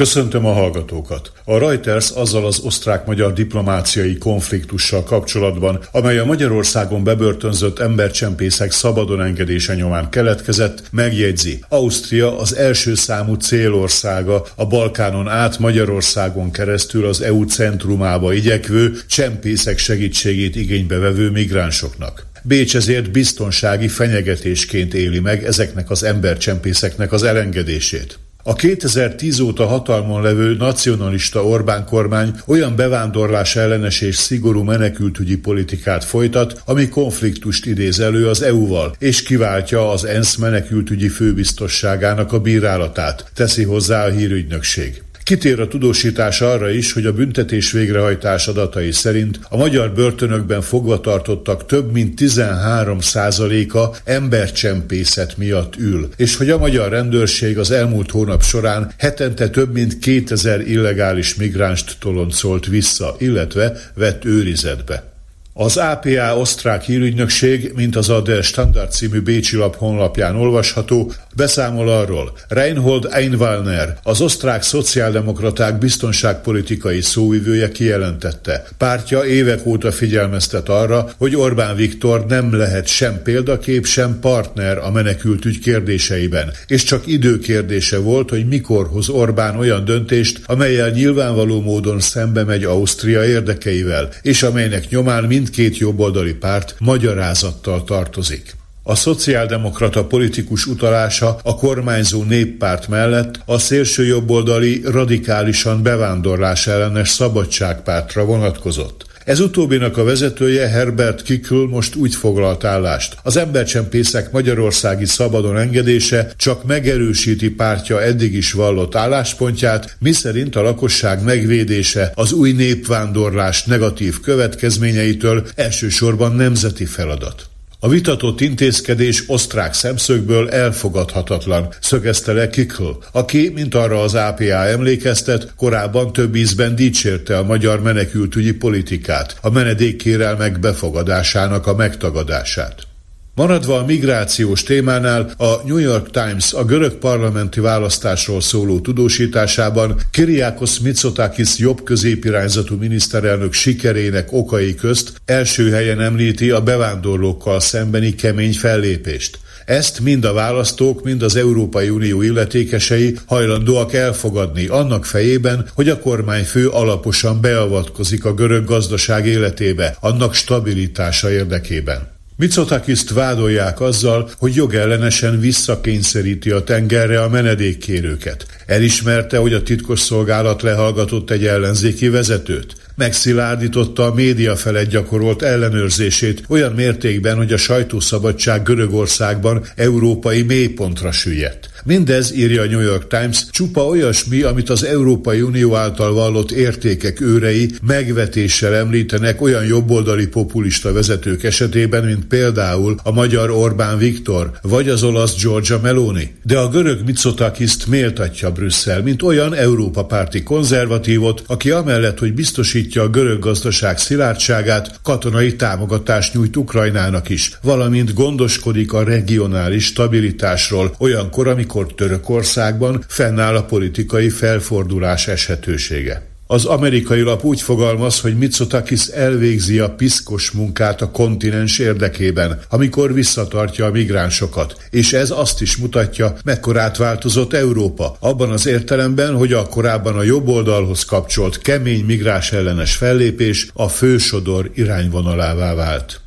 Köszöntöm a hallgatókat! A Reuters azzal az osztrák-magyar diplomáciai konfliktussal kapcsolatban, amely a Magyarországon bebörtönzött embercsempészek szabadon engedése nyomán keletkezett, megjegyzi, Ausztria az első számú célországa a Balkánon át Magyarországon keresztül az EU centrumába igyekvő, csempészek segítségét igénybe vevő migránsoknak. Bécs ezért biztonsági fenyegetésként éli meg ezeknek az embercsempészeknek az elengedését. A 2010 óta hatalmon levő nacionalista Orbán kormány olyan bevándorlás ellenes és szigorú menekültügyi politikát folytat, ami konfliktust idéz elő az EU-val, és kiváltja az ENSZ menekültügyi főbiztosságának a bírálatát, teszi hozzá a hírügynökség. Kitér a tudósítás arra is, hogy a büntetés végrehajtás adatai szerint a magyar börtönökben fogvatartottak több mint 13 százaléka embercsempészet miatt ül, és hogy a magyar rendőrség az elmúlt hónap során hetente több mint 2000 illegális migránst toloncolt vissza, illetve vett őrizetbe. Az APA osztrák hírügynökség, mint az a Der Standard című Bécsi lap honlapján olvasható, beszámol arról. Reinhold Einwallner, az osztrák szociáldemokraták biztonságpolitikai szóvivője kijelentette. Pártja évek óta figyelmeztet arra, hogy Orbán Viktor nem lehet sem példakép, sem partner a menekültügy kérdéseiben, és csak időkérdése volt, hogy mikor hoz Orbán olyan döntést, amelyel nyilvánvaló módon szembe megy Ausztria érdekeivel, és amelynek nyomán mind mindkét jobboldali párt magyarázattal tartozik. A szociáldemokrata politikus utalása a kormányzó néppárt mellett a szélső jobboldali radikálisan bevándorlás ellenes szabadságpártra vonatkozott. Ez utóbbinak a vezetője Herbert Kikl most úgy foglalt állást. Az embercsempészek magyarországi szabadon engedése csak megerősíti pártja eddig is vallott álláspontját, miszerint a lakosság megvédése az új népvándorlás negatív következményeitől elsősorban nemzeti feladat. A vitatott intézkedés osztrák szemszögből elfogadhatatlan, szögezte le Kikl, aki, mint arra az APA emlékeztet, korábban több ízben dicsérte a magyar menekültügyi politikát, a menedékkérelmek befogadásának a megtagadását. Maradva a migrációs témánál, a New York Times a görög parlamenti választásról szóló tudósításában Kiriakos Mitsotakis jobb középirányzatú miniszterelnök sikerének okai közt első helyen említi a bevándorlókkal szembeni kemény fellépést. Ezt mind a választók, mind az Európai Unió illetékesei hajlandóak elfogadni annak fejében, hogy a kormányfő alaposan beavatkozik a görög gazdaság életébe, annak stabilitása érdekében. Mitsotakiszt vádolják azzal, hogy jogellenesen visszakényszeríti a tengerre a menedékkérőket. Elismerte, hogy a titkosszolgálat lehallgatott egy ellenzéki vezetőt. Megszilárdította a média felett gyakorolt ellenőrzését olyan mértékben, hogy a sajtószabadság Görögországban európai mélypontra süllyedt. Mindez, írja a New York Times, csupa olyasmi, amit az Európai Unió által vallott értékek őrei megvetéssel említenek olyan jobboldali populista vezetők esetében, mint például a magyar Orbán Viktor, vagy az olasz Giorgia Meloni. De a görög Mitsotakiszt méltatja Brüsszel, mint olyan Európa párti konzervatívot, aki amellett, hogy biztosítja a görög gazdaság szilárdságát, katonai támogatást nyújt Ukrajnának is, valamint gondoskodik a regionális stabilitásról, olyankor, amikor amikor Törökországban fennáll a politikai felfordulás eshetősége. Az amerikai lap úgy fogalmaz, hogy Mitsotakis elvégzi a piszkos munkát a kontinens érdekében, amikor visszatartja a migránsokat, és ez azt is mutatja, mekkorát változott Európa, abban az értelemben, hogy a korábban a jobb oldalhoz kapcsolt kemény migrás ellenes fellépés a fősodor irányvonalává vált.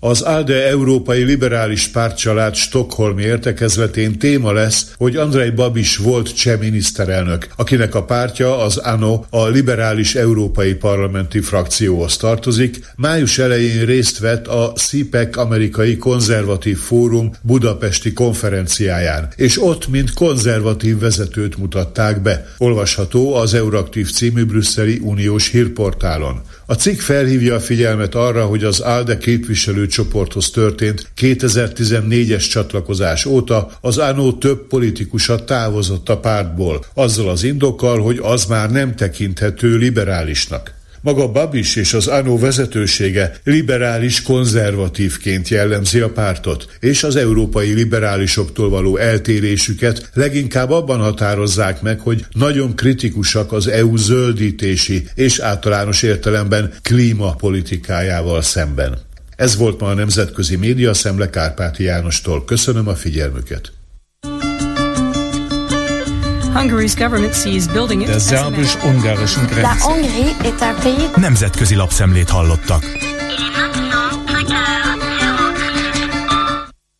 Az ALDE Európai Liberális Pártcsalád Stockholmi értekezletén téma lesz, hogy Andrei Babis volt cseh miniszterelnök, akinek a pártja, az ANO, a Liberális Európai Parlamenti Frakcióhoz tartozik, május elején részt vett a CIPEC Amerikai Konzervatív Fórum budapesti konferenciáján, és ott mint konzervatív vezetőt mutatták be. Olvasható az Euraktív című brüsszeli uniós hírportálon. A cikk felhívja a figyelmet arra, hogy az ALDE képviselőcsoporthoz történt 2014-es csatlakozás óta az ANO több politikusa távozott a pártból, azzal az indokkal, hogy az már nem tekinthető liberálisnak. Maga Babis és az ANO vezetősége liberális konzervatívként jellemzi a pártot, és az európai liberálisoktól való eltérésüket leginkább abban határozzák meg, hogy nagyon kritikusak az EU zöldítési és általános értelemben klímapolitikájával szemben. Ez volt ma a Nemzetközi Média Szemle Kárpáti Jánostól. Köszönöm a figyelmüket! Der szerbus-ungarischen Grenze. Nemzetközi lapszemlét hallottak.